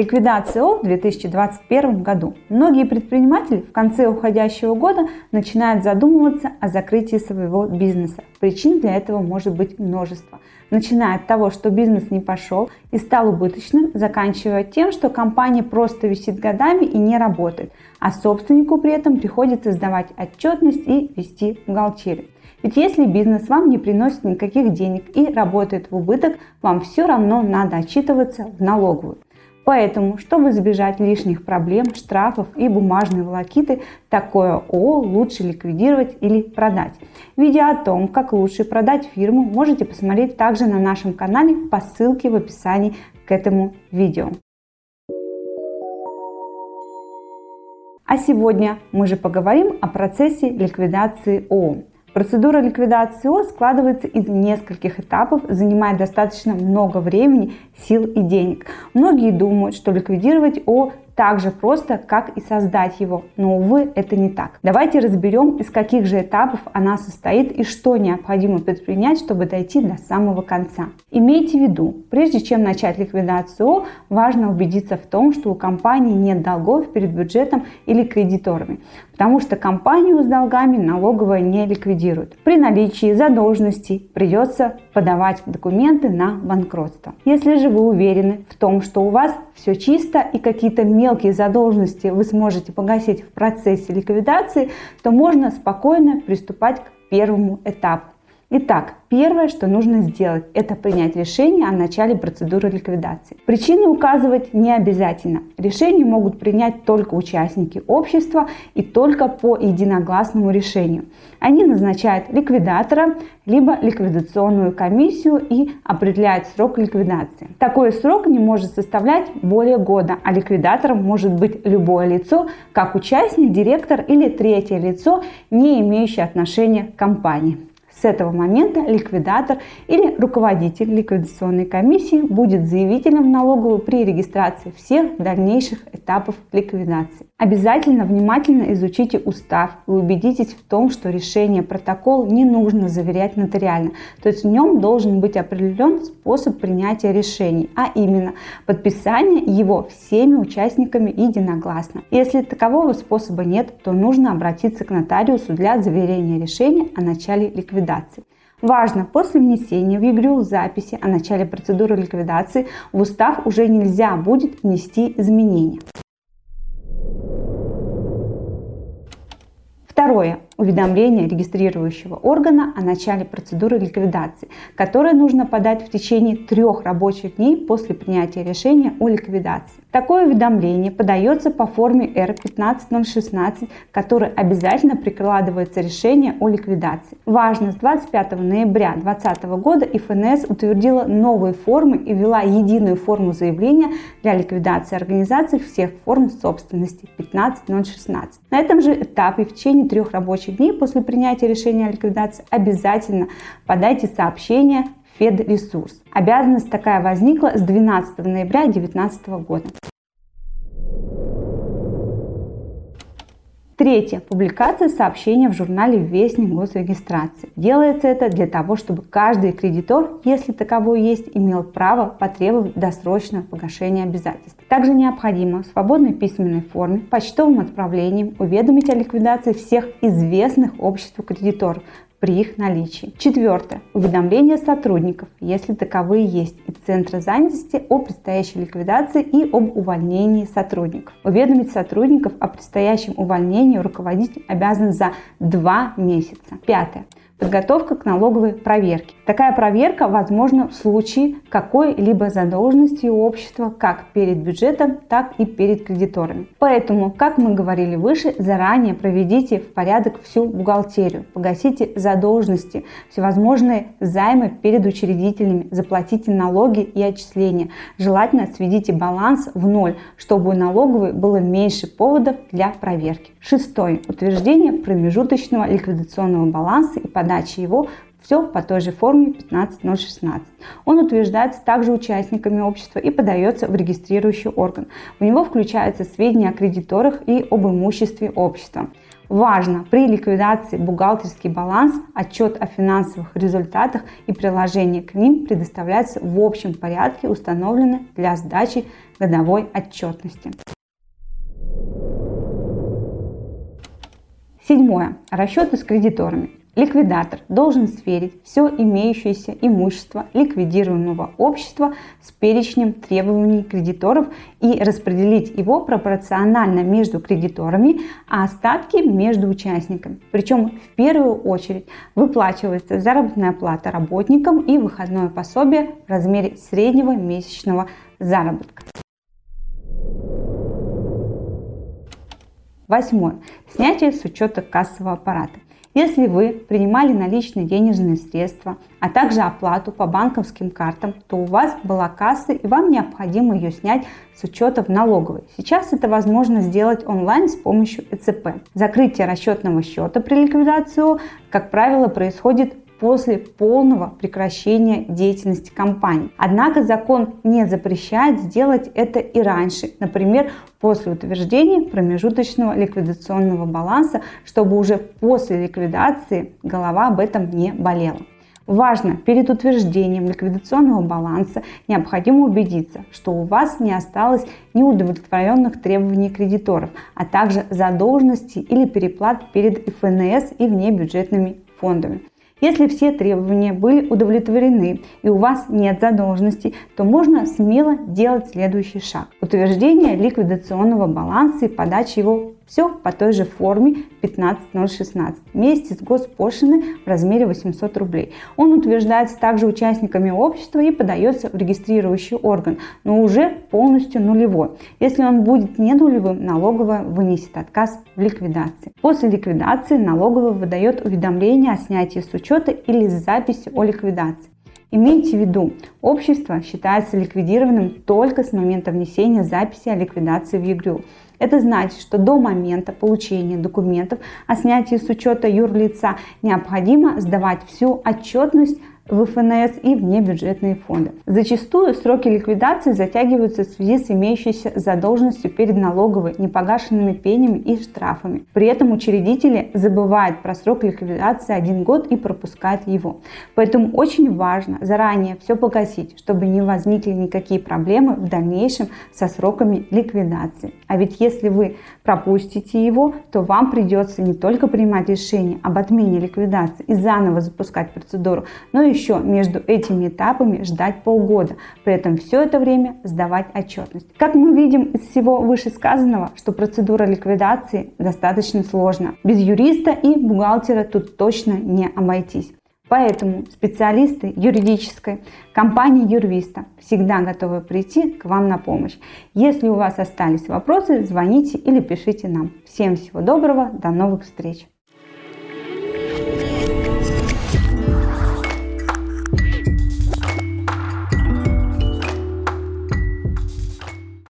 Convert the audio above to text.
Ликвидация ООО в 2021 году. Многие предприниматели в конце уходящего года начинают задумываться о закрытии своего бизнеса. Причин для этого может быть множество. Начиная от того, что бизнес не пошел и стал убыточным, заканчивая тем, что компания просто висит годами и не работает, а собственнику при этом приходится сдавать отчетность и вести бухгалтерию. Ведь если бизнес вам не приносит никаких денег и работает в убыток, вам все равно надо отчитываться в налоговую. Поэтому, чтобы избежать лишних проблем, штрафов и бумажной волокиты, такое ООО лучше ликвидировать или продать. Видео о том, как лучше продать фирму, можете посмотреть также на нашем канале по ссылке в описании к этому видео. А сегодня мы же поговорим о процессе ликвидации ООО. Процедура ликвидации ООО складывается из нескольких этапов, занимает достаточно много времени, сил и денег. Многие думают, что ликвидировать ООО так же просто, как и создать его. Но, увы, это не так. Давайте разберем, из каких же этапов она состоит и что необходимо предпринять, чтобы дойти до самого конца. Имейте в виду, прежде чем начать ликвидацию важно убедиться в том, что у компании нет долгов перед бюджетом или кредиторами, потому что компанию с долгами налоговая не ликвидирует. При наличии задолженностей придется подавать документы на банкротство. Если же вы уверены в том, что у вас все чисто и какие-то мелкие задолженности вы сможете погасить в процессе ликвидации, то можно спокойно приступать к первому этапу. Итак, первое, что нужно сделать, это принять решение о начале процедуры ликвидации. Причины указывать не обязательно. Решение могут принять только участники общества и только по единогласному решению. Они назначают ликвидатора, либо ликвидационную комиссию и определяют срок ликвидации. Такой срок не может составлять более года, а ликвидатором может быть любое лицо, как участник, директор или третье лицо, не имеющее отношения к компании. С этого момента ликвидатор или руководитель ликвидационной комиссии будет заявителем в налоговую при регистрации всех дальнейших этапов ликвидации. Обязательно внимательно изучите устав и убедитесь в том, что решение протокол не нужно заверять нотариально. То есть в нем должен быть определен способ принятия решений, а именно подписание его всеми участниками единогласно. Если такового способа нет, то нужно обратиться к нотариусу для заверения решения о начале ликвидации ликвидации. Важно, после внесения в ЕГРЮЛ записи о начале процедуры ликвидации в устав уже нельзя будет внести изменения. Второе. Уведомление регистрирующего органа о начале процедуры ликвидации, которое нужно подать в течение трех рабочих дней после принятия решения о ликвидации. Такое уведомление подается по форме R15016, которой обязательно прикладывается решение о ликвидации. Важно, с 25 ноября 2020 года ФНС утвердила новые формы и ввела единую форму заявления для ликвидации организаций всех форм собственности 15016. На этом же этапе в течение трех рабочих дней после принятия решения о ликвидации обязательно подайте сообщение Федресурс. Обязанность такая возникла с 12 ноября 2019 года. Третье. Публикация сообщения в журнале «Вестник госрегистрации». Делается это для того, чтобы каждый кредитор, если таковой есть, имел право потребовать досрочного погашения обязательств. Также необходимо в свободной письменной форме почтовым отправлением уведомить о ликвидации всех известных обществу кредиторов, при их наличии. Четвертое. Уведомление сотрудников, если таковые есть, и Центра занятости о предстоящей ликвидации и об увольнении сотрудников. Уведомить сотрудников о предстоящем увольнении руководитель обязан за два месяца. Пятое. Подготовка к налоговой проверке. Такая проверка возможна в случае какой-либо задолженности у общества как перед бюджетом, так и перед кредиторами. Поэтому, как мы говорили выше, заранее проведите в порядок всю бухгалтерию, погасите задолженности, всевозможные займы перед учредителями, заплатите налоги и отчисления. Желательно сведите баланс в ноль, чтобы у налоговой было меньше поводов для проверки. Шестое. Утверждение промежуточного ликвидационного баланса и подача его все по той же форме 15016. Он утверждается также участниками общества и подается в регистрирующий орган. В него включаются сведения о кредиторах и об имуществе общества. Важно, при ликвидации бухгалтерский баланс, отчет о финансовых результатах и приложение к ним предоставляются в общем порядке, установлены для сдачи годовой отчетности. Седьмое. Расчеты с кредиторами. Ликвидатор должен сверить все имеющееся имущество ликвидируемого общества с перечнем требований кредиторов и распределить его пропорционально между кредиторами, а остатки между участниками. Причем в первую очередь выплачивается заработная плата работникам и выходное пособие в размере среднего месячного заработка. Восьмое. Снятие с учета кассового аппарата. Если вы принимали наличные денежные средства, а также оплату по банковским картам, то у вас была касса и вам необходимо ее снять с учета в налоговой. Сейчас это возможно сделать онлайн с помощью ЭЦП. Закрытие расчетного счета при ликвидации, как правило, происходит после полного прекращения деятельности компании. Однако закон не запрещает сделать это и раньше, например, после утверждения промежуточного ликвидационного баланса, чтобы уже после ликвидации голова об этом не болела. Важно, перед утверждением ликвидационного баланса необходимо убедиться, что у вас не осталось неудовлетворенных требований кредиторов, а также задолженности или переплат перед ФНС и внебюджетными фондами. Если все требования были удовлетворены и у вас нет задолженностей, то можно смело делать следующий шаг. Утверждение ликвидационного баланса и подача его все по той же форме 15016 вместе с госпошлиной в размере 800 рублей. Он утверждается также участниками общества и подается в регистрирующий орган, но уже полностью нулевой. Если он будет не нулевым, налоговая вынесет отказ в ликвидации. После ликвидации налоговая выдает уведомление о снятии с учета или записи о ликвидации. Имейте в виду, общество считается ликвидированным только с момента внесения записи о ликвидации в ЕГРЮ. Это значит, что до момента получения документов о снятии с учета юрлица необходимо сдавать всю отчетность в ФНС и внебюджетные фонды. Зачастую сроки ликвидации затягиваются в связи с имеющейся задолженностью перед налоговой, непогашенными пенями и штрафами. При этом учредители забывают про срок ликвидации один год и пропускают его. Поэтому очень важно заранее все погасить, чтобы не возникли никакие проблемы в дальнейшем со сроками ликвидации. А ведь если вы пропустите его, то вам придется не только принимать решение об отмене ликвидации и заново запускать процедуру, но и еще между этими этапами ждать полгода, при этом все это время сдавать отчетность. Как мы видим из всего вышесказанного, что процедура ликвидации достаточно сложна. Без юриста и бухгалтера тут точно не обойтись. Поэтому специалисты юридической компании Юрвиста всегда готовы прийти к вам на помощь. Если у вас остались вопросы, звоните или пишите нам. Всем всего доброго, до новых встреч!